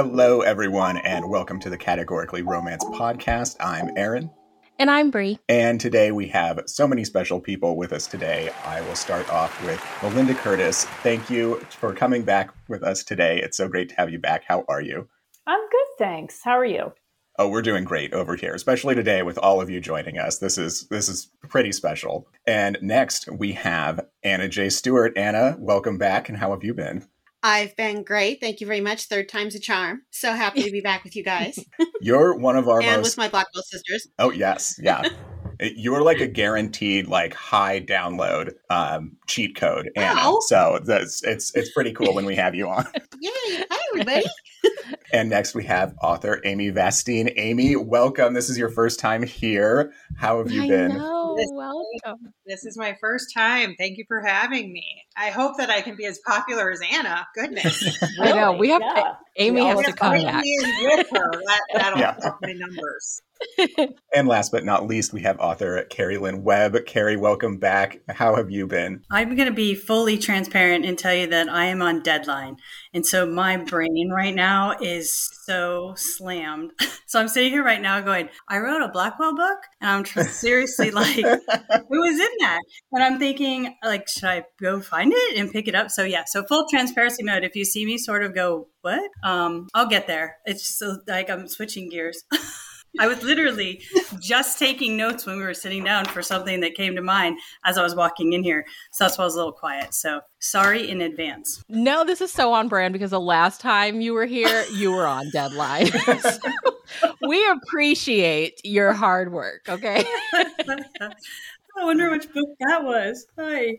Hello, everyone, and welcome to the Categorically Romance podcast. I'm Aaron. And I'm Brie. And today we have so many special people with us today. I will start off with Melinda Curtis. Thank you for coming back with us today. It's so great to have you back. How are you? I'm good, thanks. How are you? Oh, we're doing great over here, especially today with all of you joining us. This is this is pretty special. And next we have Anna J. Stewart. Anna, welcome back, and how have you been? I've been great. Thank you very much. Third time's a charm. So happy to be back with you guys. You're one of our and most... with my Blackwell sisters. Oh yes, yeah. You're like a guaranteed like high download um, cheat code, Anna. Wow. So that's it's it's pretty cool when we have you on. Yay! Hi everybody. And next we have author Amy Vastine. Amy, welcome. This is your first time here. How have you I been? know. This- Welcome. This is my first time. Thank you for having me. I hope that I can be as popular as Anna. Goodness. I know. We have Yeah. Amy We has to come back. with her. That, that'll Yeah. help my numbers. And last but not least, we have author Cari Lynn Webb. Cari, welcome back. How have you been? I'm going to be fully transparent and tell you that I am on deadline. And so my brain right now is so slammed. So I'm sitting here right now going, I wrote a Blackwell book. And I'm tr- seriously like, who was in that? And I'm thinking, like, should I go find it and pick it up? So yeah, so full transparency mode. If you see me sort of go, what? Um, I'll get there. It's just like I'm switching gears. I was literally just taking notes when we were sitting down for something that came to mind as I was walking in here. So that's why I was a little quiet. So sorry in advance. No, this is so on brand because the last time you were here, you were on deadline. So we appreciate your hard work. Okay. I wonder which book that was. Hi.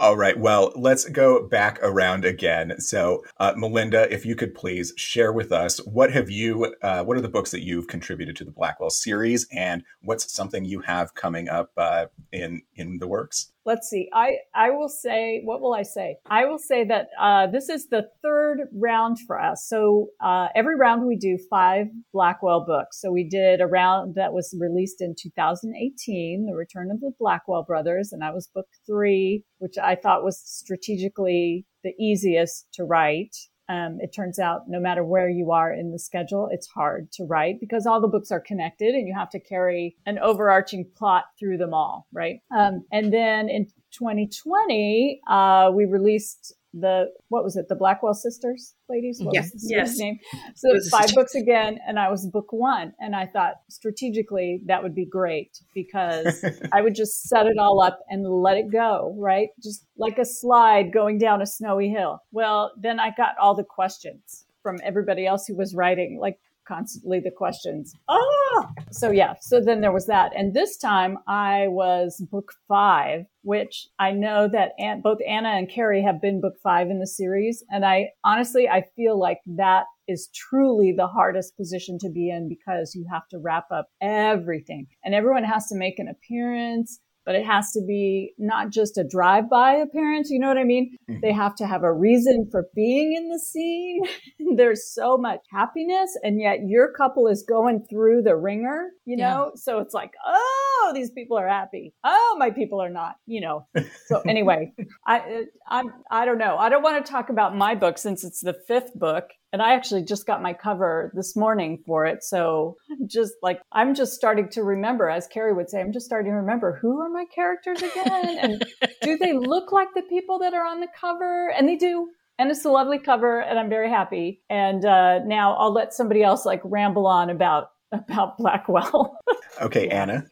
All right. Well, let's go back around again. So, uh, Melinda, if you could please share with us what have you, uh, what are the books that you've contributed to the Blackwell series, and what's something you have coming up uh, in in the works? Let's see. I I will say. What will I say? I will say that uh, this is the third round for us. So uh, every round we do five Blackwell books. So we did a round that was released in 2018, The Return of the Blackwell Brothers, and that was book three, which I thought was strategically the easiest to write. Um, it turns out no matter where you are in the schedule, it's hard to write because all the books are connected and you have to carry an overarching plot through them all, right? Um, and then in 2020, uh, we released the, what was it? The Blackwell Sisters, ladies? What Yes. was the Yes. name? So It was five sister- books again. And I was book one. And I thought strategically that would be great because I would just set it all up and let it go, right? Just like a slide going down a snowy hill. Well, then I got all the questions from everybody else who was writing, like constantly the questions. Ah! So yeah, so then there was that. And this time I was book five, which I know that An- both Anna and Cari have been book five in the series. And I honestly, I feel like that is truly the hardest position to be in because you have to wrap up everything and everyone has to make an appearance but it has to be not just a drive-by appearance. You know what I mean? Mhm. They have to have a reason for being in the scene. There's so much happiness, and yet your couple is going through the wringer. You Yeah. know, so it's like, oh, these people are happy. Oh, my people are not. You know. So anyway, I I'm I don't know. I don't want to talk about my book since it's the fifth book. And I actually just got my cover this morning for it. So I'm just like, I'm just starting to remember, as Cari would say, I'm just starting to remember who are my characters again? And do they look like the people that are on the cover? And they do. And it's a lovely cover, and I'm very happy. And uh, now I'll let somebody else like ramble on about about Blackwell. Okay, Anna,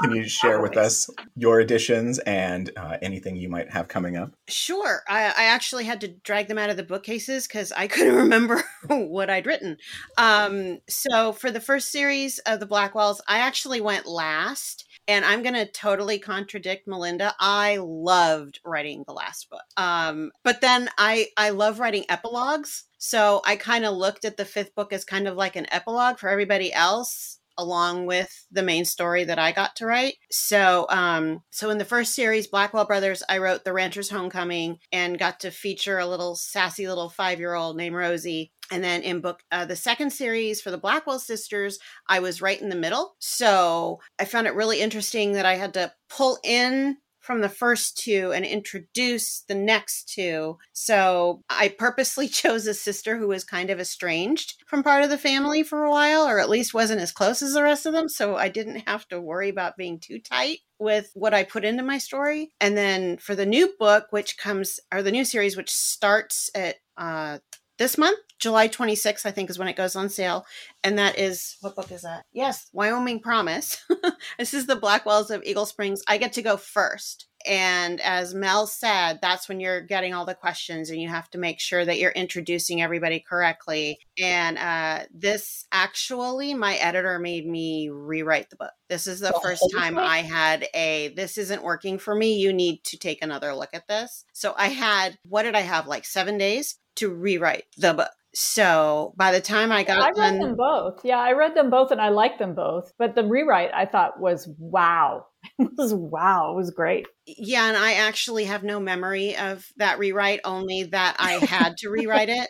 can you share with us your additions and uh, anything you might have coming up? Sure. I, I actually had to drag them out of the bookcases because I couldn't remember what I'd written. Um, so for the first series of the Blackwells, I actually went last. And I'm going to totally contradict Melinda. I loved writing the last book. Um, but then I, I love writing epilogues. So I kind of looked at the fifth book as kind of like an epilogue for everybody else along with the main story that I got to write. So, um, so in the first series, Blackwell Brothers, I wrote The Rancher's Homecoming and got to feature a little sassy little five year old named Rosie. And then in book uh, the second series for the Blackwell sisters, I was right in the middle. So I found it really interesting that I had to pull in from the first two and introduce the next two. So I purposely chose a sister who was kind of estranged from part of the family for a while, or at least wasn't as close as the rest of them. So I didn't have to worry about being too tight with what I put into my story. And then for the new book, which comes, or the new series, which starts at uh, this month, July 26th, I think is when it goes on sale. And that is, what book is that? Yes, Wyoming Promise. this is the Black Blackwells of Eagle Springs. I get to go first. And as Mel said, that's when you're getting all the questions and you have to make sure that you're introducing everybody correctly. And uh, this actually, my editor made me rewrite the book. This is the, The first time? I had a, this isn't working for me. You need to take another look at this. So I had, what did I have? Like seven days to rewrite the book. So by the time I got I read done, them both. Yeah, I read them both and I liked them both. But the rewrite I thought was wow. It was wow. It was great. yeah, and I actually have no memory of that rewrite, only that I had to rewrite it.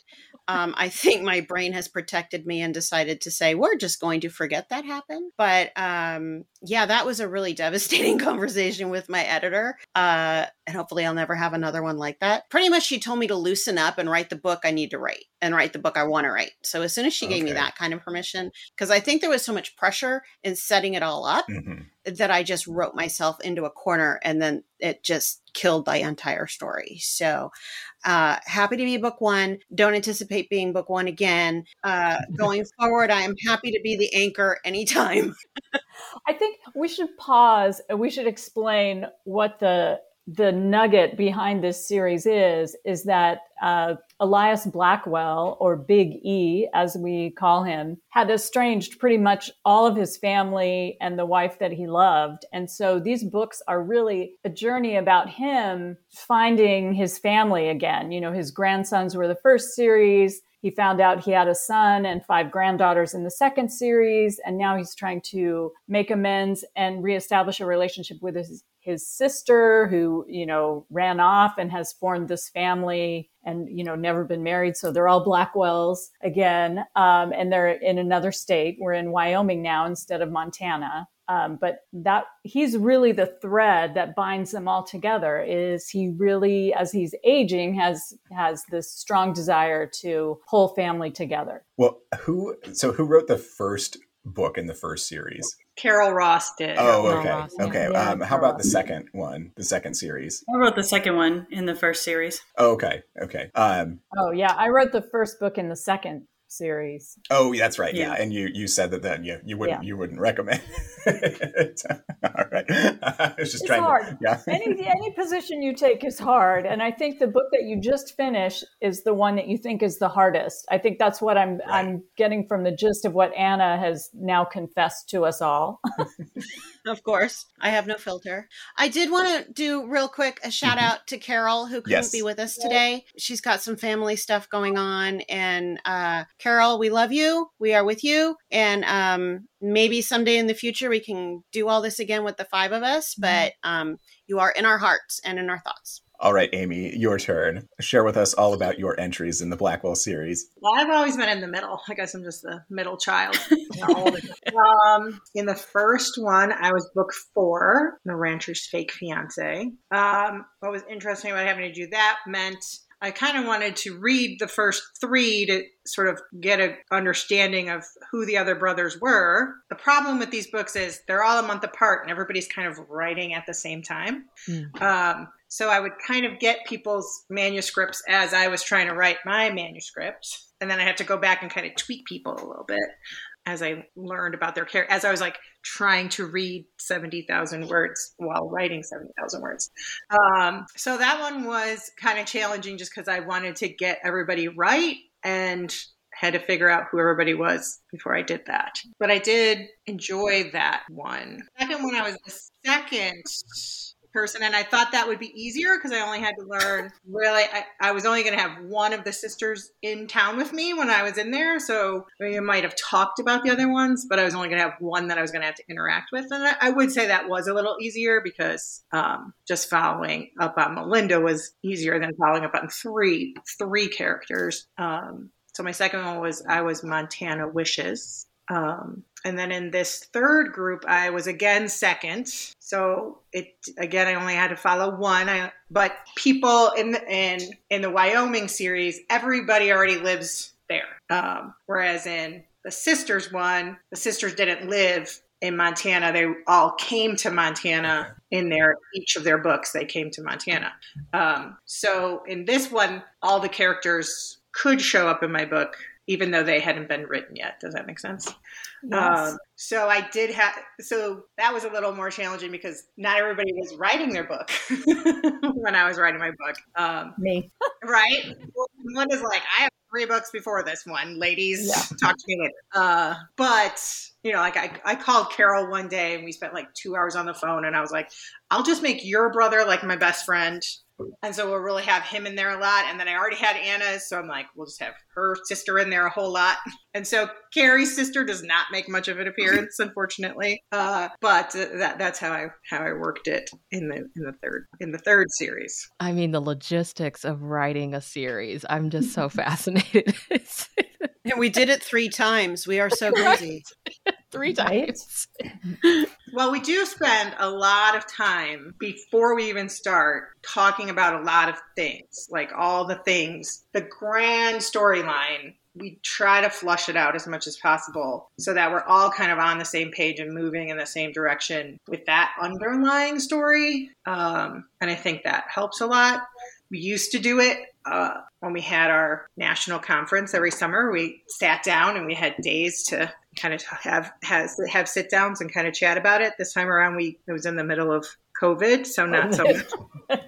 Um, I think my brain has protected me and decided to say, we're just going to forget that happened. But um, yeah, that was a really devastating conversation with my editor. Uh, and hopefully I'll never have another one like that. Pretty much, she told me to loosen up and write the book I need to write and write the book I want to write. So as soon as she gave me that kind of permission, because I think there was so much pressure in setting it all up Mhm. that I just wrote myself into a corner and then it just killed the entire story. So uh happy to be book one. Don't anticipate being book one again. Uh going forward, I am happy to be the anchor anytime. I think we should pause and we should explain what the the nugget behind this series is is that uh, Elias Blackwell, or Big E, as we call him, had estranged pretty much all of his family and the wife that he loved. And so these books are really a journey about him finding his family again. You know, his grandsons were the first series. He found out he had a son and five granddaughters in the second series, and now he's trying to make amends and reestablish a relationship with his his sister, who you know ran off and has formed this family and you know never been married. So they're all Blackwells again, um, and they're in another state. We're in Wyoming now instead of Montana. Um, but that he's really the thread that binds them all together. Is he really, as he's aging, has has this strong desire to pull family together? Well, who? So who wrote the first book in the first series? Carol Ross did. Oh, okay, Ross, yeah. okay. Yeah, um, how about the second one, the second series? I wrote the second one in the first series. Oh, okay, okay. Um, Oh yeah, I wrote the first book in the second series. oh, that's right. Yeah, Yeah. and you you said that then you you wouldn't Yeah. you wouldn't recommend. it. All right, I was just It's trying. hard. To, yeah. any any position you take is hard and i think the book that you just finished is the one that you think is the hardest i think that's what i'm i'm getting from the gist of what anna has now confessed to us all of course, I have no filter. I did want to do real quick a shout out to Carol who couldn't Yes. be with us today. She's got some family stuff going on, and uh, Carol, we love you. We are with you, and um, maybe someday in the future we can do all this again with the five of us. But um, you are in our hearts and in our thoughts. All right, Amy, your turn. Share with us all about your entries in the Blackwell series. Well, I've always been in the middle. I guess I'm just the middle child. um, in the first one, I was book four, The Rancher's Fake Fiance. Um, what was interesting about having to do that meant I kind of wanted to read the first three to sort of get an understanding of who the other brothers were. The problem with these books is they're all a month apart and everybody's kind of writing at the same time. Um, so I would kind of get people's manuscripts as I was trying to write my manuscript. And then I had to go back and kind of tweak people a little bit as I learned about their character, as I was like trying to read 70,000 words while writing 70,000 words. Um, so that one was kind of challenging just because I wanted to get everybody right and had to figure out who everybody was before I did that. But I did enjoy that one. Second one, I was the second person and i thought that would be easier because i only had to learn really i, I was only going to have one of the sisters in town with me when i was in there so we might have talked about the other ones but i was only going to have one that i was going to have to interact with and I, I would say that was a little easier because um, just following up on melinda was easier than following up on three three characters um, so my second one was i was montana wishes Um, and then in this third group, I was again second. So it again, I only had to follow one. I, but people in the, in in the Wyoming series, everybody already lives there. Um, whereas in the sisters one, the sisters didn't live in Montana. They all came to Montana in their each of their books. They came to Montana. Um, so in this one, all the characters could show up in my book, even though they hadn't been written yet. Does that make sense? Yes. Um, so I did have, so that was a little more challenging because not everybody was writing their book when I was writing my book. Um, Me. right? One is like, I have three books before this one. Ladies, Yeah. talk to me later. Uh, but, you know, like I, I called Carol one day and we spent like two hours on the phone and I was like, I'll just make your brother like my best friend. And so we'll really have him in there a lot. And then I already had Anna's. So I'm like, we'll just have her sister in there a whole lot. And so Cari's sister does not make much of an appearance, unfortunately. Uh, but uh, that, that's how I, how I worked it in the, in the third, in the third series. I mean, the logistics of writing a series. I'm just so fascinated. And we did it three times. We are so crazy. Three Right? times. Well, we do spend a lot of time before we even start talking about a lot of things, like all the things, the grand storyline. We try to flush it out as much as possible so that we're all kind of on the same page and moving in the same direction with that underlying story. Um, and I think that helps a lot. We used to do it uh, when we had our national conference every summer. We sat down and we had days to kind of have has have sit downs and kind of chat about it. This time around, we it was in the middle of COVID, so not so much.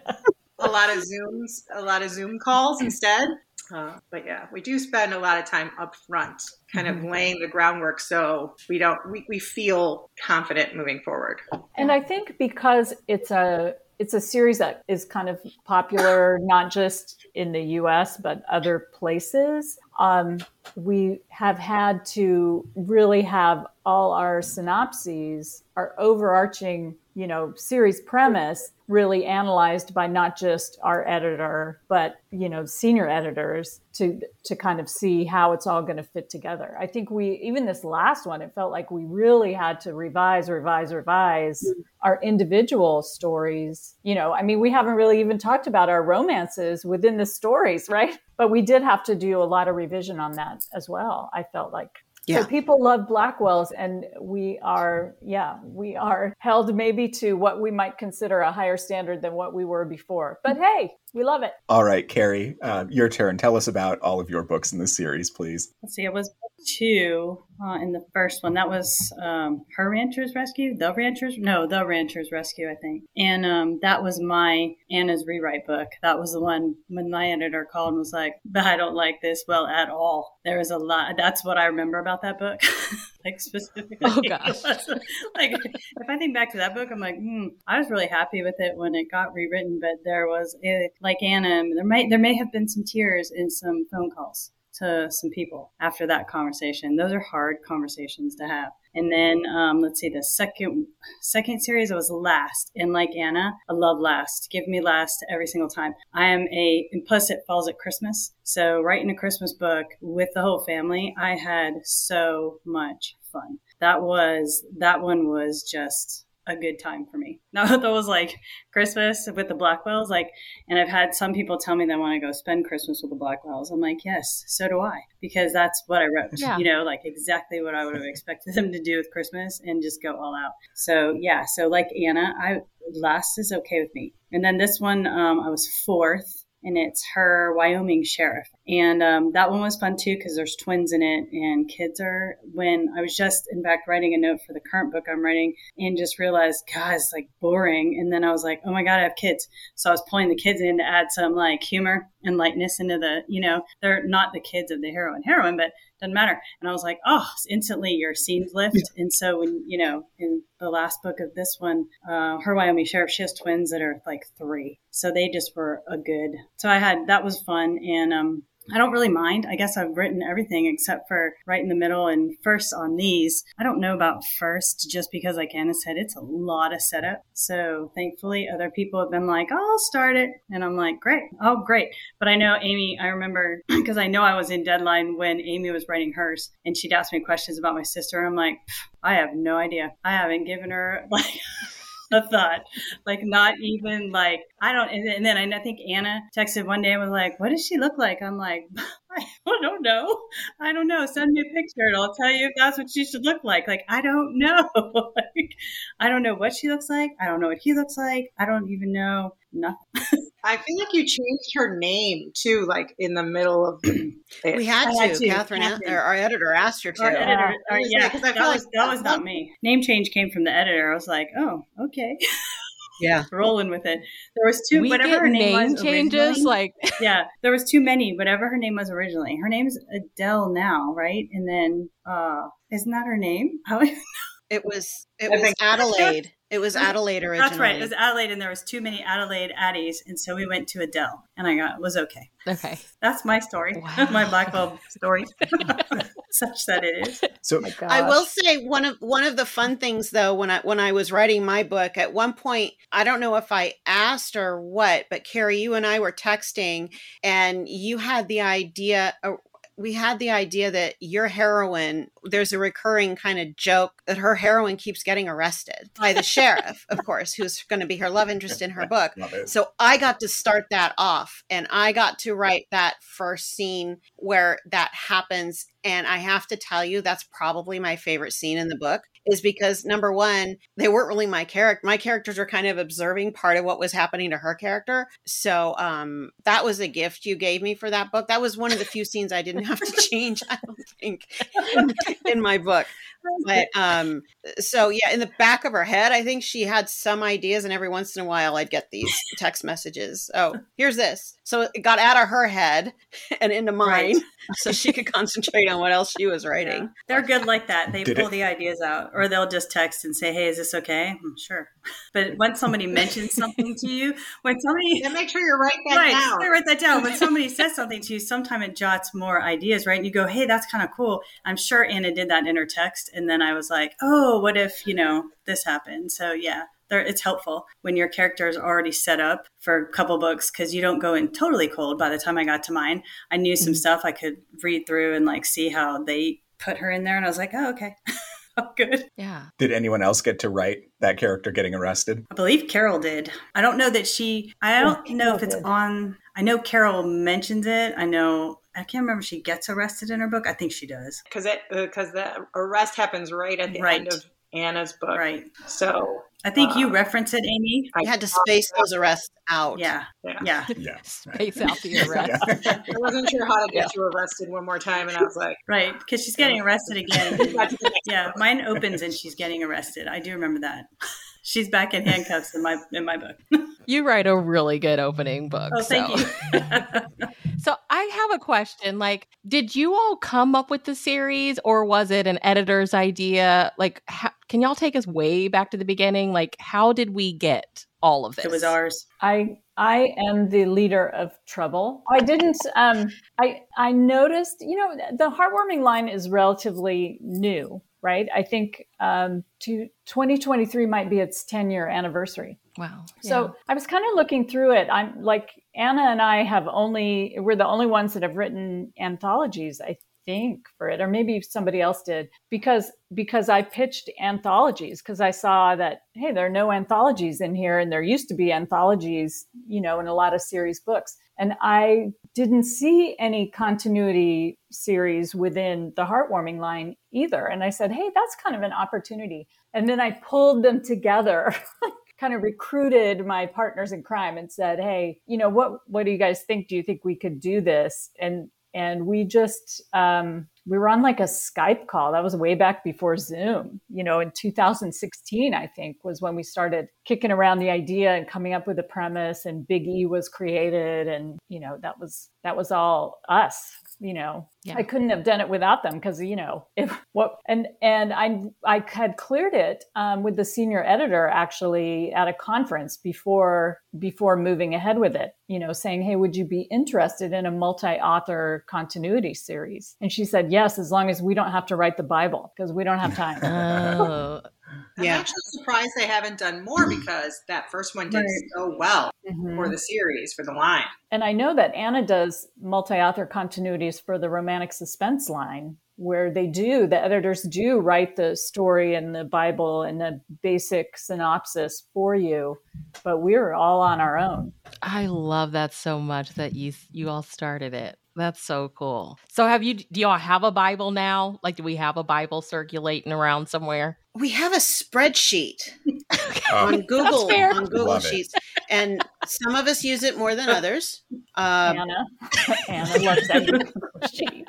a lot of zooms, a lot of Zoom calls instead. Uh, but yeah, we do spend a lot of time up front, kind of laying the groundwork so we don't we, we feel confident moving forward. And I think because it's a it's a series that is kind of popular not just in the U.S. but other places. Um, we have had to really have all our synopses, our overarching, you know, series premise really analyzed by not just our editor, but you know, senior editors to to kind of see how it's all going to fit together. I think we even this last one, it felt like we really had to revise, revise, revise mm-hmm. our individual stories. You know, I mean, we haven't really even talked about our romances within the stories, right? But we did have to do a lot of revision on that as well. I felt like. Yeah. So people love Blackwells, and we are, yeah, we are held maybe to what we might consider a higher standard than what we were before. But hey, we love it. All right, Cari, uh, your turn. Tell us about all of your books in this series, please. Let's see, it was two uh, in the first one. That was um, Her Rancher's Rescue, The Rancher's, no, The Rancher's Rescue, I think. And um, that was my Anna's rewrite book. That was the one when my editor called and was like, I don't like this well at all. There was a lot. That's what I remember about that book. like specifically. Oh, gosh. like if I think back to that book, I'm like, hmm, I was really happy with it when it got rewritten, but there was a, like Anna, there might there may have been some tears in some phone calls to some people after that conversation. Those are hard conversations to have. And then um, let's see, the second second series was Last, and like Anna, I love Last. Give me Last every single time. I am a and plus it falls at Christmas, so writing a Christmas book with the whole family, I had so much fun. That was that one was just a good time for me. Now that was like Christmas with the Blackwells, like, and I've had some people tell me they want to go spend Christmas with the Blackwells. I'm like, yes, so do I, because that's what I wrote. Yeah. You know, like exactly what I would have expected them to do with Christmas and just go all out. So yeah, so like Anna, I last is okay with me. And then this one, um, I was fourth. And it's her Wyoming sheriff. And um, that one was fun too because there's twins in it and kids are. When I was just, in fact, writing a note for the current book I'm writing and just realized, God, it's like boring. And then I was like, oh my God, I have kids. So I was pulling the kids in to add some like humor and lightness into the, you know, they're not the kids of the hero and heroine, but doesn't matter. And I was like, oh, instantly your scenes lift. And so when, you know, in the last book of this one, uh, her Wyoming sheriff, she has twins that are like three. So they just were a good, so I had, that was fun. And, um, I don't really mind. I guess I've written everything except for right in the middle and first on these. I don't know about first just because, like Anna said, it's a lot of setup. So thankfully, other people have been like, I'll start it. And I'm like, great. Oh, great. But I know Amy, I remember because I know I was in deadline when Amy was writing hers and she'd ask me questions about my sister. And I'm like, I have no idea. I haven't given her like a thought. Like not even like I don't. And then I think Anna texted one day and was like, "What does she look like?" I'm like, I don't know. I don't know. Send me a picture and I'll tell you if that's what she should look like. Like I don't know. like I don't know what she looks like. I don't know what he looks like. I don't even know nothing. I feel like you changed her name too, like in the middle of it. We had I to. had to. Catherine, Catherine. our editor asked her to. Our editor, or, Yeah, yeah, 'cause I that feel was like- that was not me. Name change came from the editor. I was like, oh, okay, Yeah. rolling with it. There was two, we whatever her name name was changes like yeah, there was too many. Whatever her name was originally, her name's Adele now, right? And then, uh, isn't that her name? How? It was it I was think- Adelaide. It was Adelaide originally. That's right. It was Adelaide, and there was too many Adelaide Addies, and so we went to Adele, and I got was okay. okay. That's my story, Wow. my Blackwell story, such that it is. So my God. I will say one of one of the fun things though when I when I was writing my book at one point I don't know if I asked or what but Cari you and I were texting and you had the idea uh, we had the idea that your heroine there's a recurring kind of joke that her heroine keeps getting arrested by the sheriff of course who's going to be her love interest in her book so I got to start that off and I got to write that first scene where that happens. And I have to tell you, that's probably my favorite scene in the book, is because number one, they weren't really my character. My characters were kind of observing part of what was happening to her character. So um, that was a gift you gave me for that book. That was one of the few scenes I didn't have to change, I don't think, in, in my book. But um, so yeah, in the back of her head, I think she had some ideas, and every once in a while, I'd get these text messages. Oh, here's this. So it got out of her head and into mine, Right. so she could concentrate on what else she was writing. Yeah. They're good like that. They Did pull it- the ideas out, or they'll just text and say, "Hey, is this okay?" "Hmm, sure. But when somebody mentions something to you, when somebody Then make sure you write that right, down. I write that down. When somebody says something to you, sometimes it jots more ideas, right? And you go, "Hey, that's kind of cool." I'm sure Anna did that in her text, and then I was like, "Oh, what if you know this happened?" So yeah. It's helpful when your character is already set up for a couple books because you don't go in totally cold. By the time I got to mine, I knew some Mhm. stuff I could read through and like see how they put her in there, and I was like, "Oh, okay, oh, good." Yeah. Did anyone else get to write that character getting arrested? I believe Carol did. I don't know that she. I oh, don't Yeah, know if it's did. on. I know Carol mentions it. I know. I can't remember if she gets arrested in her book. I think she does. because it uh, because the arrest happens right at the Right. end of Anna's book. Right. So I think you Uh, reference it, Amy. I had to space those arrests out. Yeah. Yeah. Yeah. Yeah. Space out the arrest. I wasn't sure how to get you arrested one more time, and I was like, Right. Because she's getting arrested again. got to the next yeah. Mine opens and she's getting arrested. I do remember that. She's back in handcuffs in my in my book. You write a really good opening book. Oh, thank so. you. So I have a question. Like, did you all come up with the series, or was it an editor's idea? Like, how, can y'all take us way back to the beginning? Like, how did we get all of this? it was ours. I I am the leader of trouble. I didn't. Um, I I noticed. You know, the heartwarming line is relatively new, right? I think um, to 2023 might be its 10 year anniversary. Wow. So I was kind of looking through it. I'm like Anna and I have only we're the only ones that have written anthologies, I think, for it, or maybe somebody else did because because I pitched anthologies because I saw that hey, there are no anthologies in here, and there used to be anthologies, you know, in a lot of series books, and I didn't see any continuity series within the heartwarming line either. And I said, hey, that's kind of an opportunity. And then I pulled them together kind of recruited my partners in crime and said, "Hey, you know what? What do you guys think? Do you think we could do this?" And and we just um, we were on like a Skype call. That was way back before Zoom. You know, in 2016, I think was when we started kicking around the idea and coming up with a premise. And Big E was created, and you know that was that was all us you know, Yeah. I couldn't have done it without them because you know if what and and I I had cleared it um, with the senior editor actually at a conference before before moving ahead with it. You know, saying, "Hey, would you be interested in a multi-author continuity series?" And she said, "Yes, as long as we don't have to write the Bible because we don't have time." Oh, I'm Yeah. actually surprised they haven't done more because that first one did Right. so well Mhm. for the series, for the line. And I know that Anna does multi-author continuities for the romantic suspense line, where they do the editors do write the story and the Bible and the basic synopsis for you, but we're all on our own. I love that so much that you you all started it. That's so cool. So have you do y'all have a Bible now? Like do we have a Bible circulating around somewhere? We have a spreadsheet Oh, on Google fair. on Google Love it. Sheets, and some of us use it more than others. Um, Anna, Anna loves that sheet.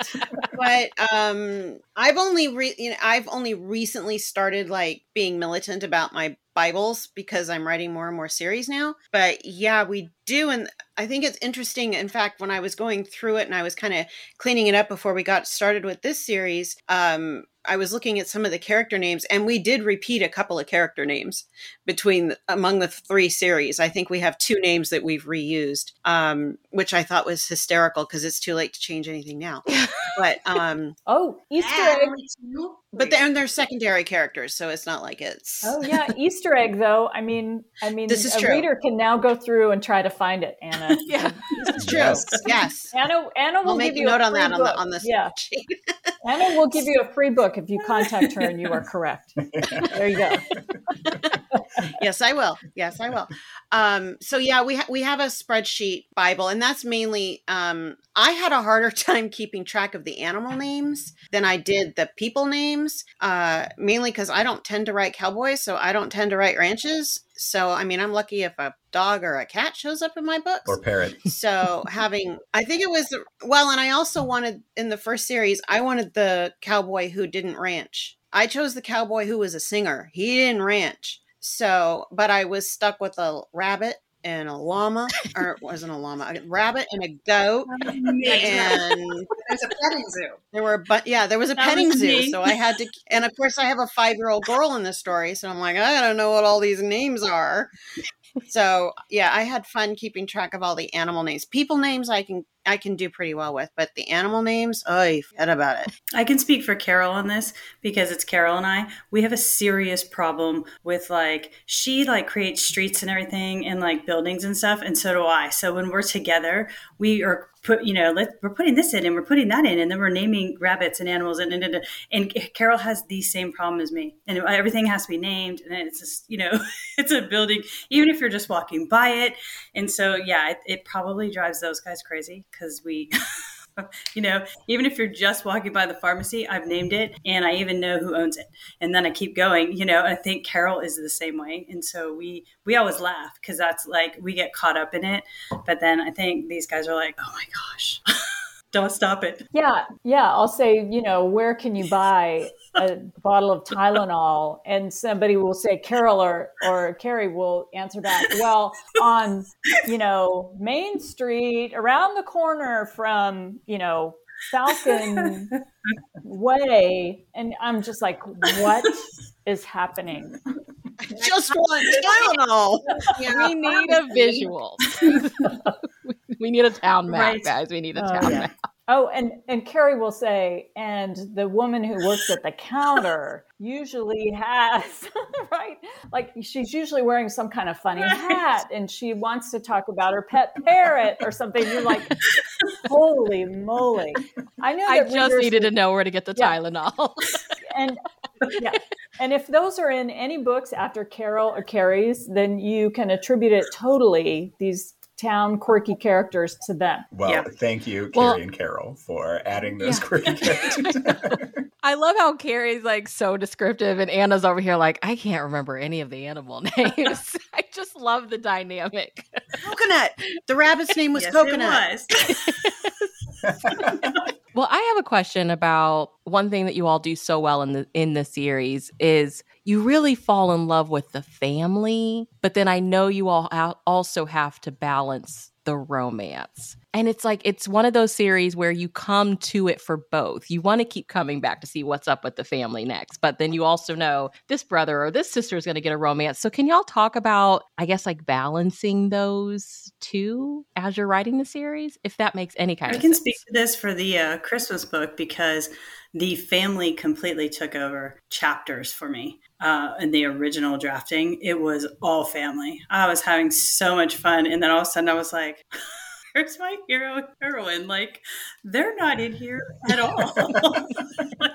but um i've only re- you know i've only recently started like being militant about my bibles because i'm writing more and more series now but yeah we do and i think it's interesting in fact when i was going through it and i was kind of cleaning it up before we got started with this series um I was looking at some of the character names, and we did repeat a couple of character names between among the three series. I think we have two names that we've reused, um, which I thought was hysterical because it's too late to change anything now. But um, Oh, Easter egg. Only two? but then they're secondary characters, so it's not like it's. Oh yeah, Easter egg though. I mean, I mean, This is a true. reader can now go through and try to find it. Anna, Yeah. it's true. Yes. Yes. Anna, Anna will I'll make give a you note on free that on the on the yeah. Anna will give you a free book if you contact her and you are correct. There you go. Yes, I will. Yes, I will. Um, so yeah, we ha- we have a spreadsheet Bible, and that's mainly. Um, I had a harder time keeping track of the animal names than I did the people names, uh, mainly because I don't tend to write cowboys, so I don't tend to write ranches. So I mean, I'm lucky if a dog or a cat shows up in my books. or parrot. so having i think it was well and i also wanted in the first series i wanted the cowboy who didn't ranch i chose the cowboy who was a singer he didn't ranch so but i was stuck with a rabbit and a llama or it wasn't a llama a rabbit and a goat and There's a petting zoo. there were but yeah there was a That petting was zoo me. so i had to and of course i have a five year old girl in the story so i'm like i don't know what all these names are so yeah i had fun keeping track of all the animal names people names i can i can do pretty well with but the animal names oh forget about it I can speak for Carol on this because it's Carol and I. We have a serious problem with like she like creates streets and everything and like buildings and stuff, and so do I. So when we're together, we are put you know let, we're putting this in and we're putting that in, and then we're naming rabbits and animals and and, and, and Carol has the same problem as me, and everything has to be named, and it's just you know it's a building even if you're just walking by it, and so yeah, it, it probably drives those guys crazy because we. you know, even if you're just walking by the pharmacy, I've named it and I even know who owns it. And then I keep going, you know, I think Carol is the same way. And so we we always laugh because that's like we get caught up in it. But then I think these guys are like, oh my gosh, don't stop it. Yeah, yeah. I'll say, you know, where can you buy a bottle of Tylenol? And somebody will say, Carol or or Cari will answer back, well, on you know Main Street, around the corner from you know Falcon Way, and I'm just like, what is happening? just want tylenol Yeah. we need a visual. we need a town map, Right. guys. We need a Oh, town yeah. map. Oh, and and Cari will say, and the woman who works at the counter usually has right, like she's usually wearing some kind of funny hat, and she wants to talk about her pet parrot or something. You're like, holy moly! I know I just needed to know where to get the Yeah. Tylenol. and yeah, and if those are in any books after Carol or Cari's, then you can attribute it totally these town quirky characters to them. Well, Yeah. thank you, Well- Cari and Carol, for adding those Yeah. quirky characters. I love how Cari's like so descriptive, and Anna's over here like, I can't remember any of the animal names. I just love the dynamic. coconut the rabbit's name was Yes, coconut It was. Well, I have a question about one thing that you all do so well in the in the series is you really fall in love with the family, but then I know you all also have to balance the romance. And it's like it's one of those series where you come to it for both. You want to keep coming back to see what's up with the family next, but then you also know this brother or this sister is going to get a romance. So can y'all talk about I guess like balancing those two as you're writing the series if that makes any kind I of sense? I can speak to this for the uh, Christmas book because the family completely took over chapters for me uh, in the original drafting. It was all family. I was having so much fun. And then all of a sudden I was like, where's my hero and heroine? Like, they're not in here at all. like,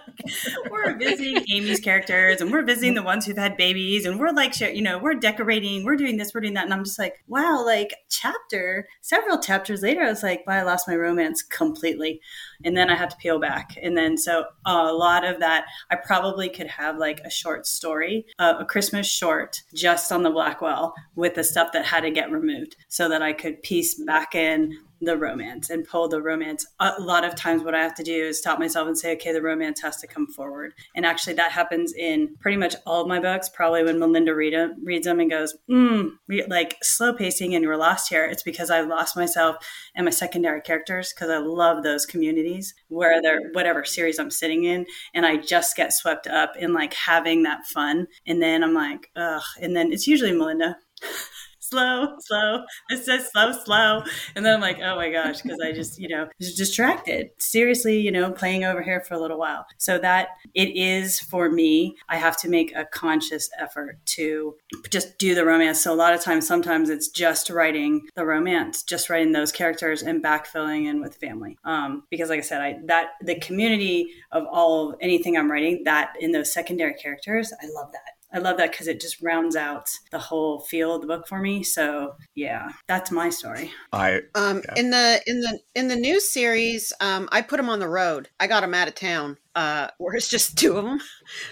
we're visiting Amy's characters and we're visiting the ones who've had babies and we're like, you know, we're decorating, we're doing this, we're doing that. And I'm just like, wow, like chapter, several chapters later, I was like, well, I lost my romance completely. And then I had to peel back. And then so a lot of that, I probably could have like a short story, uh, a Christmas short just on the Blackwell with the stuff that had to get removed so that I could piece back in the romance and pull the romance. A lot of times, what I have to do is stop myself and say, okay, the romance has to come forward. And actually, that happens in pretty much all of my books. Probably when Melinda read them, reads them and goes, mm, like slow pacing and you're lost here. It's because I lost myself and my secondary characters because I love those communities where they're whatever series I'm sitting in. And I just get swept up in like having that fun. And then I'm like, ugh. And then it's usually Melinda. slow, slow. It says slow, slow. And then I'm like, oh my gosh, because I just, you know, distracted. Seriously, you know, playing over here for a little while. So that it is for me, I have to make a conscious effort to just do the romance. So a lot of times, sometimes it's just writing the romance, just writing those characters and backfilling in with family. Um, because like I said, I that the community of all of anything I'm writing, that in those secondary characters, I love that. I love that because it just rounds out the whole feel of the book for me. So yeah, that's my story. I um yeah. in the in the in the new series, um, I put them on the road. I got them out of town, uh, where it's just two of them,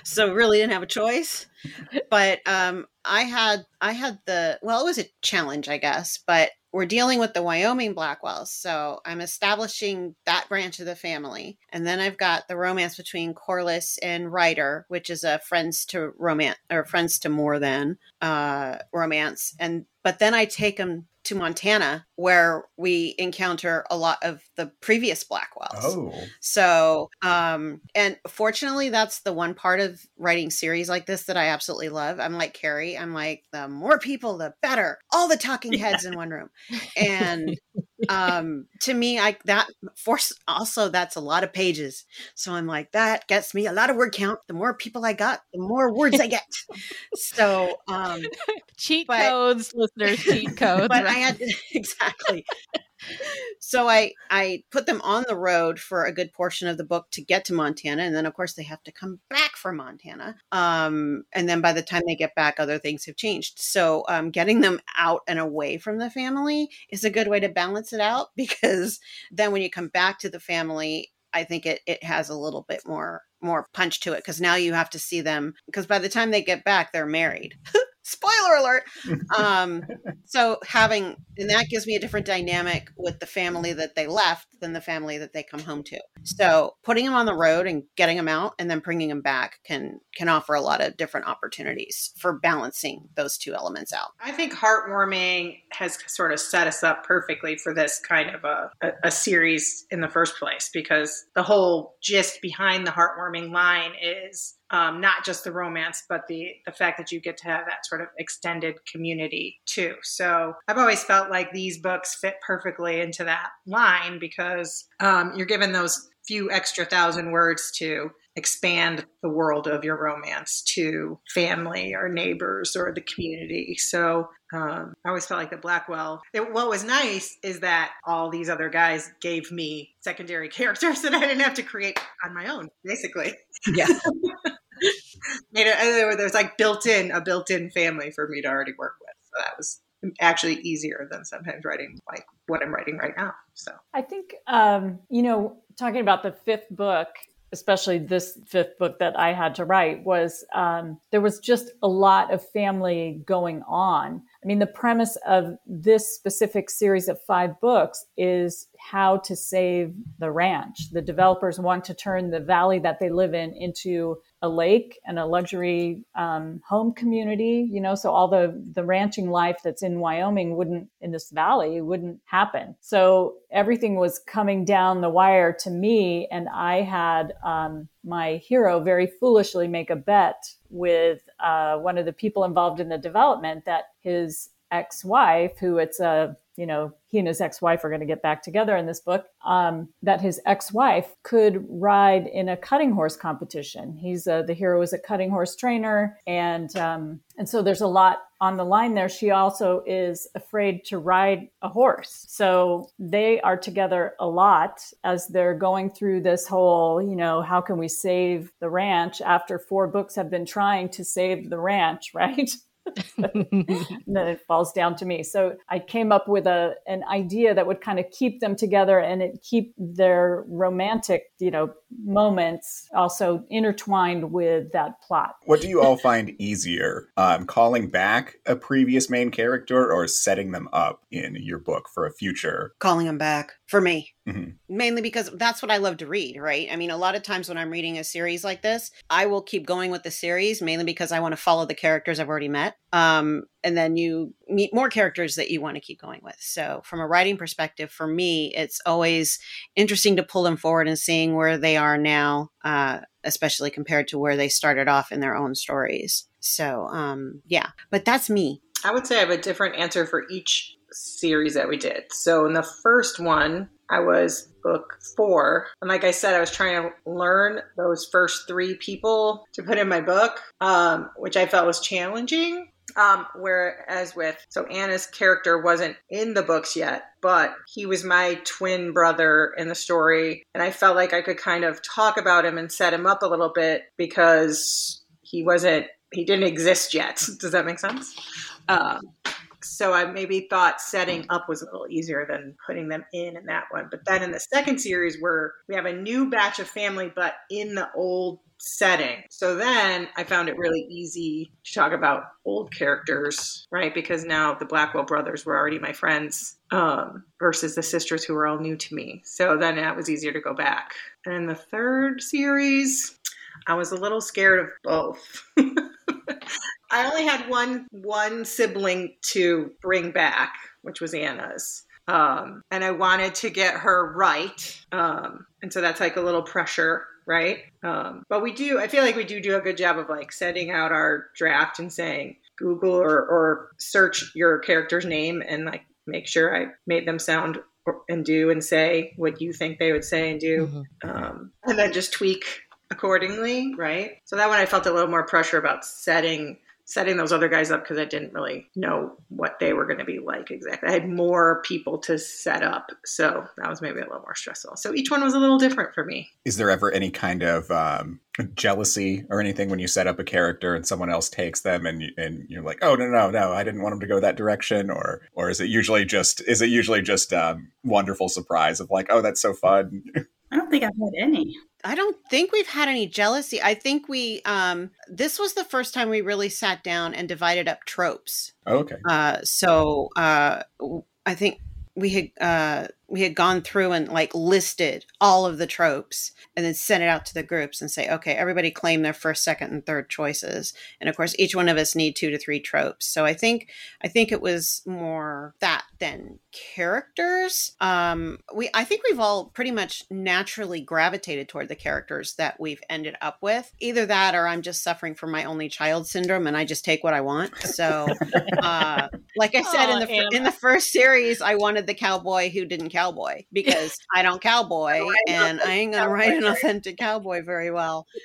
so really didn't have a choice. But um, I had I had the well, it was a challenge, I guess, but we're dealing with the Wyoming Blackwells. So I'm establishing that branch of the family. And then I've got the romance between Corliss and Ryder, which is a friends to romance or friends to more than uh, romance. And but then I take them to Montana where we encounter a lot of the previous Blackwells. Oh. So, um, and fortunately, that's the one part of writing series like this that I absolutely love. I'm like Cari. I'm like, the more people, the better. All the talking heads in one room. And um to me i that force also that's a lot of pages. So i'm like that gets me a lot of word count. The more people i got the more words i get. So um cheat but, codes listeners cheat codes. But i had exactly so I I put them on the road for a good portion of the book to get to Montana, and then of course they have to come back from Montana. Um, and then by the time they get back, other things have changed. So um, getting them out and away from the family is a good way to balance it out because then when you come back to the family, I think it it has a little bit more more punch to it because now you have to see them because by the time they get back, they're married. spoiler alert. Um so having and that gives me a different dynamic with the family that they left than the family that they come home to. So putting them on the road and getting them out and then bringing them back can can offer a lot of different opportunities for balancing those two elements out. I think heartwarming has sort of set us up perfectly for this kind of a, a, a series in the first place because the whole gist behind the heartwarming line is um, not just the romance, but the the fact that you get to have that sort of extended community too. So I've always felt like these books fit perfectly into that line because um, you're given those few extra thousand words to expand the world of your romance to family or neighbors or the community. So um, I always felt like the Blackwell. It, what was nice is that all these other guys gave me secondary characters that I didn't have to create on my own, basically. Yeah. Made there's like built in a built in family for me to already work with. So that was actually easier than sometimes writing like what I'm writing right now. So I think um, you know talking about the fifth book especially this fifth book that I had to write, was um, there was just a lot of family going on. I mean, the premise of this specific series of five books is how to save the ranch. The developers want to turn the valley that they live in into a lake and a luxury um, home community. You know, so all the the ranching life that's in Wyoming wouldn't in this valley wouldn't happen. So everything was coming down the wire to me, and I had um, my hero very foolishly make a bet with uh, one of the people involved in the development that his ex-wife, who it's a you know he and his ex-wife are going to get back together in this book um, that his ex-wife could ride in a cutting horse competition. He's a, the hero is a cutting horse trainer and um, and so there's a lot on the line there. She also is afraid to ride a horse. So they are together a lot as they're going through this whole you know how can we save the ranch after four books have been trying to save the ranch right then it falls down to me. So I came up with a an idea that would kind of keep them together and it keep their romantic, you know, moments also intertwined with that plot. What do you all find easier, um, calling back a previous main character or setting them up in your book for a future? Calling them back for me. Mhm. Mainly because that's what I love to read, right? I mean, a lot of times when I'm reading a series like this, I will keep going with the series mainly because I want to follow the characters I've already met. Um, and then you meet more characters that you want to keep going with. So, from a writing perspective, for me, it's always interesting to pull them forward and seeing where they are now, uh, especially compared to where they started off in their own stories. So, um, yeah, but that's me. I would say I have a different answer for each series that we did. So in the first one, I was book four. And like I said, I was trying to learn those first three people to put in my book, um, which I felt was challenging. Um, whereas with, so Anna's character wasn't in the books yet, but he was my twin brother in the story. And I felt like I could kind of talk about him and set him up a little bit because he wasn't, he didn't exist yet. Does that make sense? Um, so I maybe thought setting up was a little easier than putting them in in that one. But then in the second series, where we have a new batch of family, but in the old setting. So then I found it really easy to talk about old characters, right? Because now the Blackwell brothers were already my friends um, versus the sisters who were all new to me. So then that was easier to go back. And in the third series, I was a little scared of both. I only had one one sibling to bring back, which was Anna's. Um, and I wanted to get her right. Um, and so that's like a little pressure, right? Um, but we do, I feel like we do do a good job of like setting out our draft and saying Google or, or search your character's name and like make sure I made them sound and do and say what you think they would say and do. Mhm. Um, and then just tweak accordingly, right? So that one I felt a little more pressure about setting setting those other guys up because I didn't really know what they were going to be like exactly. I had more people to set up, so that was maybe a little more stressful. So each one was a little different for me. Is there ever any kind of um, jealousy or anything when you set up a character and someone else takes them and you, and you're like, oh no no no, I didn't want them to go that direction, or or is it usually just is it usually just um, wonderful surprise of like, oh that's so fun. I don't think I've had any. I don't think we've had any jealousy. I think we um this was the first time we really sat down and divided up tropes. Oh, okay. Uh so uh w- I think we had uh we had gone through and like listed all of the tropes and then sent it out to the groups and say okay everybody claim their first second and third choices. And of course each one of us need two to three tropes. So i think i think it was more that than characters. Um we i think we've all pretty much naturally gravitated toward the characters that we've ended up with. Either that or i'm just suffering from my only child syndrome and i just take what i want. So uh like i said in the fir- in the first series i wanted the cowboy who didn't cowboy because i don't cowboy and i ain't gonna write an authentic cowboy very well.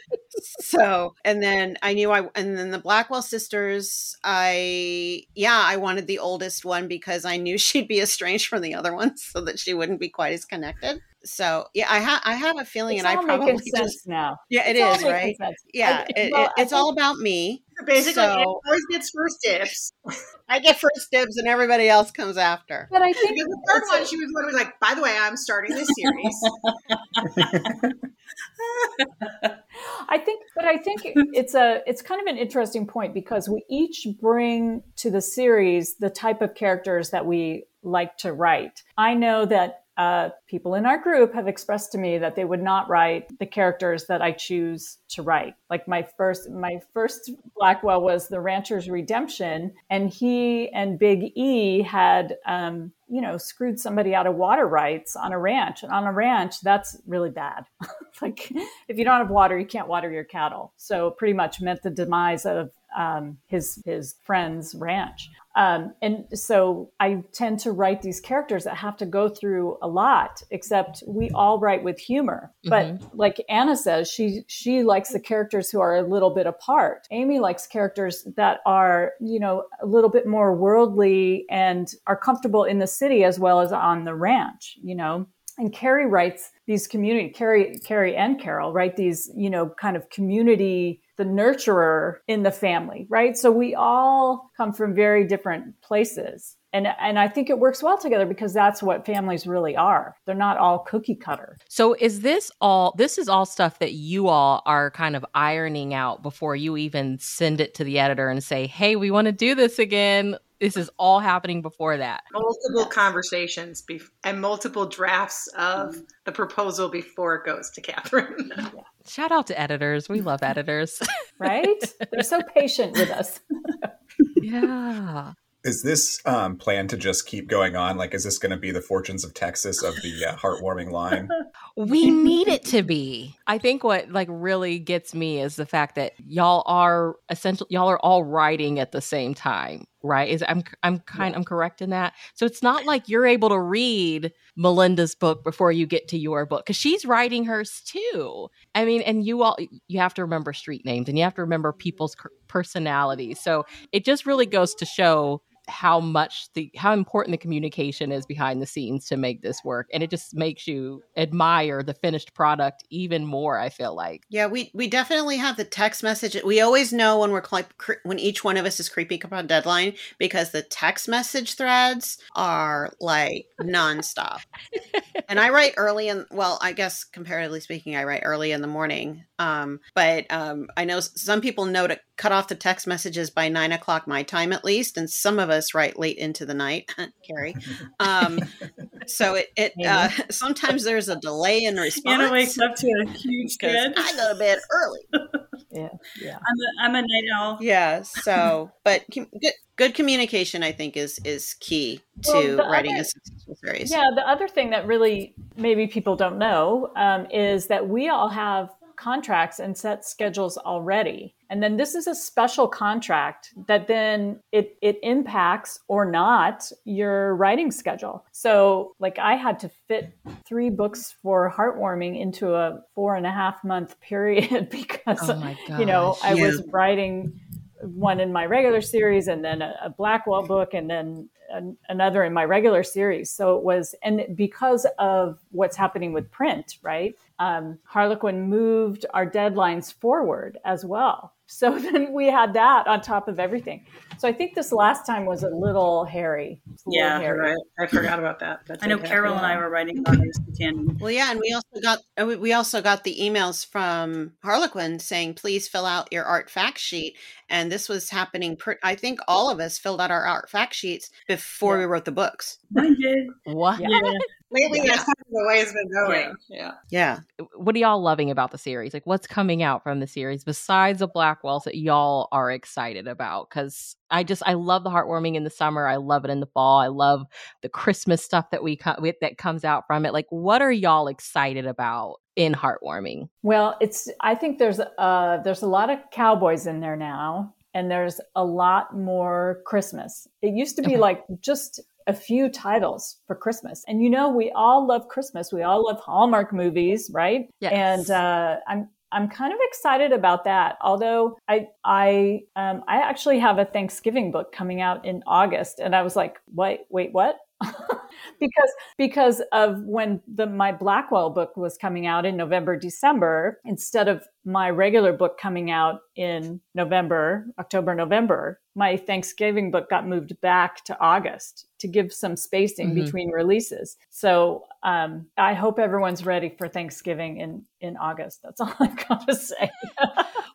So and then i knew i and then the blackwell sisters i yeah i wanted the oldest one because i knew she'd be estranged from the other ones so that she wouldn't be quite as connected so yeah i have i have a feeling It's and i probably just now. yeah it It's is right yeah I- it, well, it- it's all about me Basically, So- always gets first dibs. i get first dibs and everybody else comes after But I think Because the third one, she was who like, "By the way, I'm starting this series." I think, but I think it's a it's kind of an interesting point because we each bring to the series the type of characters that we like to write. I know that uh, people in our group have expressed to me that they would not write the characters that I choose to write. Like my first, my first Blackwell was the Rancher's Redemption, and he and Big E had, um, you know, screwed somebody out of water rights on a ranch. And on a ranch, that's really bad. like if you don't have water, you can't water your cattle. So pretty much meant the demise of um, his his friend's ranch. Um, and so I tend to write these characters that have to go through a lot, except we all write with humor. But mm-hmm. like Anna says, she she likes the characters who are a little bit apart. Amy likes characters that are, you know, a little bit more worldly and are comfortable in the city as well as on the ranch, you know. And Cari writes these community Cari Cari and Carol write these, you know, kind of community the nurturer in the family, right? So we all come from very different places. And, and I think it works well together because that's what families really are. They're not all cookie cutter. So is this all this is all stuff that you all are kind of ironing out before you even send it to the editor and say, "Hey, we want to do this again this is all happening before that. Multiple yes. conversations be- and multiple drafts of mm-hmm. the proposal before it goes to Catherine. yeah. Shout out to editors. We love editors. right? They're so patient with us. yeah. Is this um, plan to just keep going on? Like, is this going to be the fortunes of Texas of the uh, heartwarming line? We need it to be. I think what like really gets me is the fact that y'all are essential. Y'all are all writing at the same time, right? Is I'm I'm kind yeah. I'm correct in that. So it's not like you're able to read Melinda's book before you get to your book because she's writing hers too. I mean, and you all you have to remember street names and you have to remember people's personalities. So it just really goes to show how much the how important the communication is behind the scenes to make this work and it just makes you admire the finished product even more i feel like. Yeah we we definitely have the text message we always know when we're when each one of us is creeping up on deadline because the text message threads are like nonstop. And i write early in well i guess comparatively speaking i write early in the morning um, but um, i know some people know to cut off the text messages by nine o'clock my time at least and some of us write late into the night cari. Um, so it, it uh, sometimes there's a delay in response Anna wakes up to a huge kid i go to bed early. Yeah yeah. I'm a, I'm a night owl. Yeah so but good, good communication i think is is key to well, writing other, a successful series. Yeah the other thing that really maybe people don't know um, is that we all have contracts and set schedules already. And then this is a special contract that then it, it impacts or not your writing schedule. So, like, I had to fit three books for Heartwarming into a four and a half month period because, oh you know, I yeah. was writing one in my regular series and then a, a Blackwell book and then an, another in my regular series. So it was, and because of what's happening with print, right? Um, Harlequin moved our deadlines forward as well. So then we had that on top of everything. So I think this last time was a little hairy. A yeah, hairy. Right. I forgot about that. That's I know Carol and I were writing about this tandem. Well, yeah, and we also got uh, we also got the emails from Harlequin saying, "Please fill out your art fact sheet." And this was happening. Per- I think all of us filled out our art fact sheets before yeah. we wrote the books. I did. What? Yeah. Lately, yeah. that's the way it's been going. Yeah. yeah. What are y'all loving about the series? Like, what's coming out from the series besides the Blackwells that y'all are excited about? Because I just I love the heartwarming in the summer. I love it in the fall. I love the Christmas stuff that we co- that comes out from it. Like, what are y'all excited about in heartwarming? Well, it's I think there's uh there's a lot of cowboys in there now and there's a lot more Christmas. It used to be okay. like just a few titles for Christmas. And you know, we all love Christmas. We all love Hallmark movies, right? Yes. And uh, I'm I'm kind of excited about that. Although I I um, I actually have a Thanksgiving book coming out in August, and I was like, wait, wait, what? because because of when the my Blackwell book was coming out in November December instead of my regular book coming out in November October November my Thanksgiving book got moved back to August to give some spacing mm-hmm. between releases. So um, I hope everyone's ready for Thanksgiving in in August. That's all I've got to say.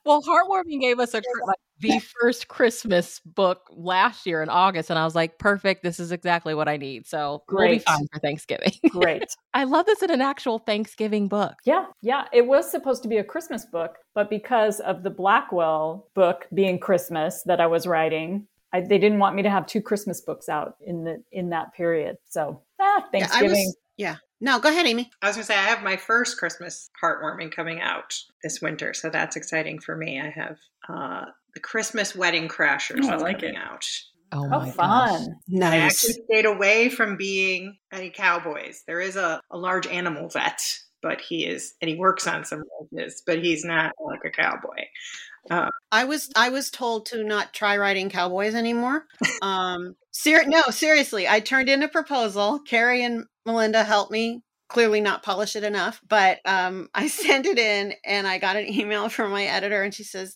Well heartwarming gave us a like the first Christmas book last year in August, and I was like, perfect. This is exactly what I need. So we'll be fine for Thanksgiving. Great. I love this in an actual Thanksgiving book. Yeah, yeah. It was supposed to be a Christmas book, but because of the Blackwell book being Christmas that I was writing, I, they didn't want me to have two Christmas books out in the in that period. So ah, Yeah, I Thanksgiving. was, yeah. No, go ahead, Amy. I was going to say, I have my first Christmas heartwarming coming out this winter. So that's exciting for me. I have uh, the Christmas Wedding Crashers Oh, I like coming it. out. Oh, oh, my gosh. fun! I Nice. actually stayed away from being any cowboys. There is a, a large animal vet, but he is, and he works on some ranches, but he's not like a cowboy. I was I was told to not try writing cowboys anymore. Um, ser- no, seriously, I turned in a proposal. Cari and Melinda helped me. Clearly not polish it enough, but um, I sent it in, and I got an email from my editor, and she says,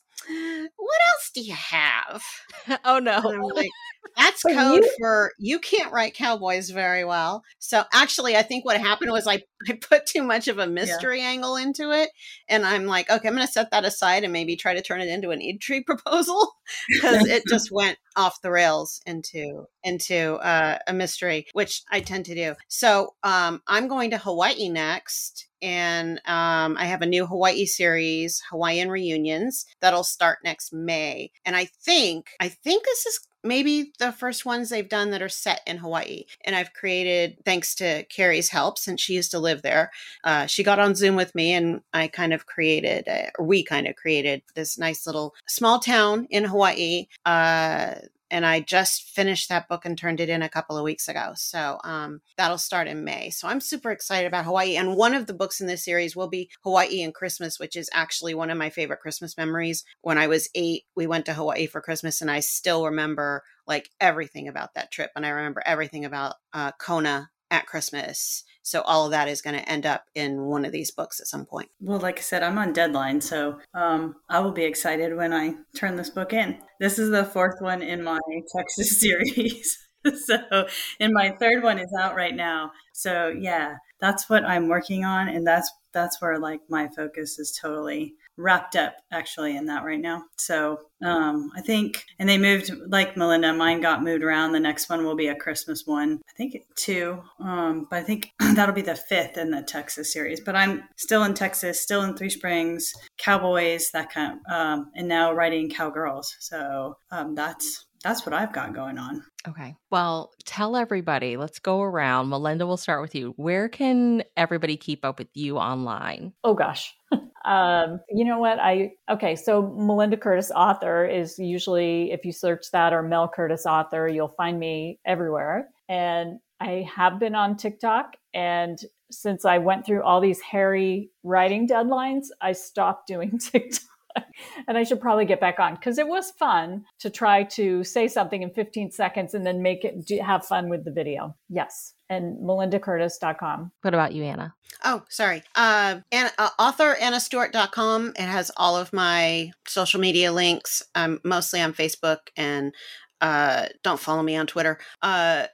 "What else do you have?" oh no. Like, that's code you- for you can't write cowboys very well. So actually, I think what happened was I, I put too much of a mystery angle into it. And I'm like, okay, I'm going to set that aside and maybe try to turn it into an intrigue proposal because it just went off the rails into into uh, a mystery, which I tend to do. So um, I'm going to Hawaii next. And um, I have a new Hawaii series, Hawaiian Reunions, that'll start next May. And I think, I think this is maybe the first ones they've done that are set in Hawaii. And I've created, thanks to Cari's help, since she used to live there, uh, she got on Zoom with me and I kind of created, uh, or we kind of created this nice little small town in Hawaii. Uh, and I just finished that book and turned it in a couple of weeks ago. So um, that'll start in May. So I'm super excited about Hawaii. And one of the books in this series will be Hawaii and Christmas, which is actually one of my favorite Christmas memories. When I was eight, we went to Hawaii for Christmas, and I still remember like everything about that trip. And I remember everything about uh, Kona at Christmas. So all of that is going to end up in one of these books at some point. Well, like I said, I'm on deadline, so um, I will be excited when I turn this book in. This is the fourth one in my Texas series. so, and my third one is out right now. So, yeah, that's what I'm working on, and that's that's where like my focus is totally wrapped up actually in that right now. So, um, I think, and they moved like Melinda. Mine got moved around. The next one will be a Christmas one. I think two, um, but I think that'll be the fifth in the Texas series. But I'm still in Texas, still in Three Springs, Cowboys, that kind of, um, and now writing Cowgirls. So um, that's that's what I've got going on. Okay. Well, tell everybody. Let's go around. Melinda, we'll start with you. Where can everybody keep up with you online? Oh gosh. um, you know what? I okay. So Melinda Curtis author is usually if you search that or Mel Curtis author, you'll find me everywhere. And I have been on TikTok, and since I went through all these hairy writing deadlines, I stopped doing TikTok. and I should probably get back on because it was fun to try to say something in 15 seconds and then make it do, have fun with the video. Yes. And melindacurtis.com. What about you, Anna? Oh, sorry. Uh, and, uh, author annastewart.com. It has all of my social media links. I'm mostly on Facebook and uh, don't follow me on Twitter. Uh,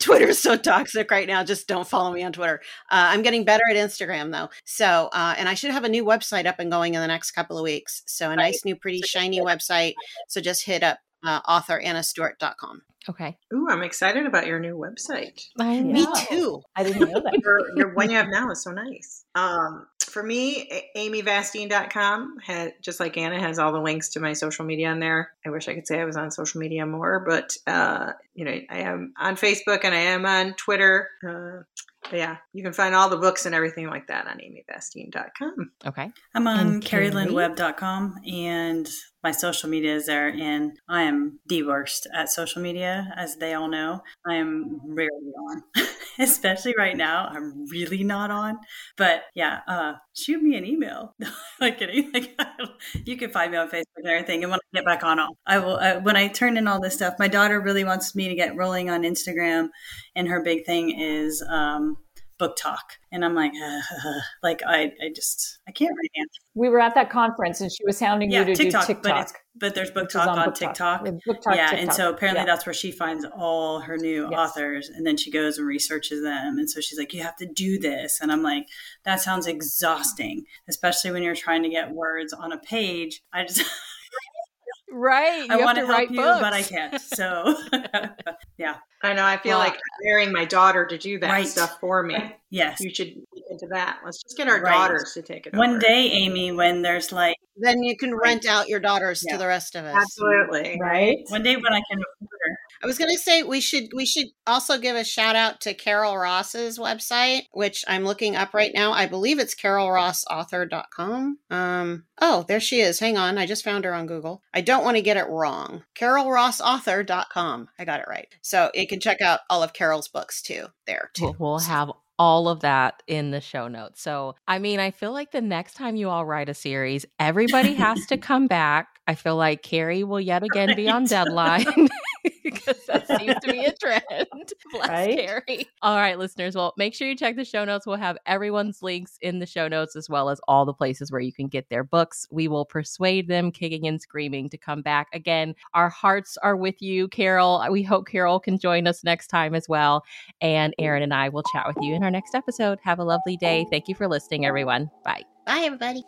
Twitter is so toxic right now. Just don't follow me on Twitter. Uh, I'm getting better at Instagram though. So, uh, and I should have a new website up and going in the next couple of weeks. So, a nice new, pretty shiny website. So, just hit up uh, authorannastewart.com. Okay. Ooh, I'm excited about your new website. I Yeah. Me too. I didn't know that. your, your one you have now is so nice. Um, for me, amyvastine.com had just like Anna has all the links to my social media on there. I wish I could say I was on social media more, but uh, you know, I am on Facebook and I am on Twitter. Uh, but yeah, you can find all the books and everything like that on amyvastine.com. Okay. I'm on And Cari? carilynnwebb.com and my social media is there. And I am the worst at social media, as they all know. I am rarely on, especially right now. I'm really not on. But yeah, uh, shoot me an email. like kidding. Like, you can find me on Facebook and when I get back on, I'll, I will. Uh, when I turn in all this stuff, my daughter really wants me to get rolling on Instagram, and her big thing is. Um, BookTok and i'm like uh, like i i just i can't read answer We were at that conference and she was hounding yeah you to tiktok, do but TikTok. it's but there's BookTok on, Book tiktok Yeah, BookTok, yeah and so apparently Yeah. that's where she finds all her new Yes. authors and then she goes and researches them and so she's like you have to do this and i'm like that sounds exhausting especially when you're trying to get words on a page i just right. I want to to help write you, books. but I can't. So, yeah, I know. I feel Well, like hiring my daughter to do that Right. stuff for me. yes. You should look into that. Let's just get our Right. daughters to take it. One over. day, Amy, when there's like, Then you can rent out your daughters Yeah. to the rest of us. Absolutely. Right? one day when I can afford her. I was gonna say we should we should also give a shout out to Carol Ross's website, which I'm looking up right now. I believe it's carolrossauthor.com. Um oh, there she is. Hang on, I just found her on Google. I don't want to get it wrong. carolrossauthor.com. I got it right. So you can check out all of Carol's books too there too. We'll, have all of that in the show notes. So, I mean, I feel like the next time you all write a series, everybody has to come back. I feel like Cari will yet again be on deadline because that seems to be a trend. Bless Right? Cari. All right, listeners. Well, make sure you check the show notes. We'll have everyone's links in the show notes as well as all the places where you can get their books. We will persuade them, kicking and screaming, to come back. Again, our hearts are with you, Carol. We hope Carol can join us next time as well. And Aaron and I will chat with you in our next episode. Have a lovely day. Thank you for listening, everyone. Bye. Bye everybody.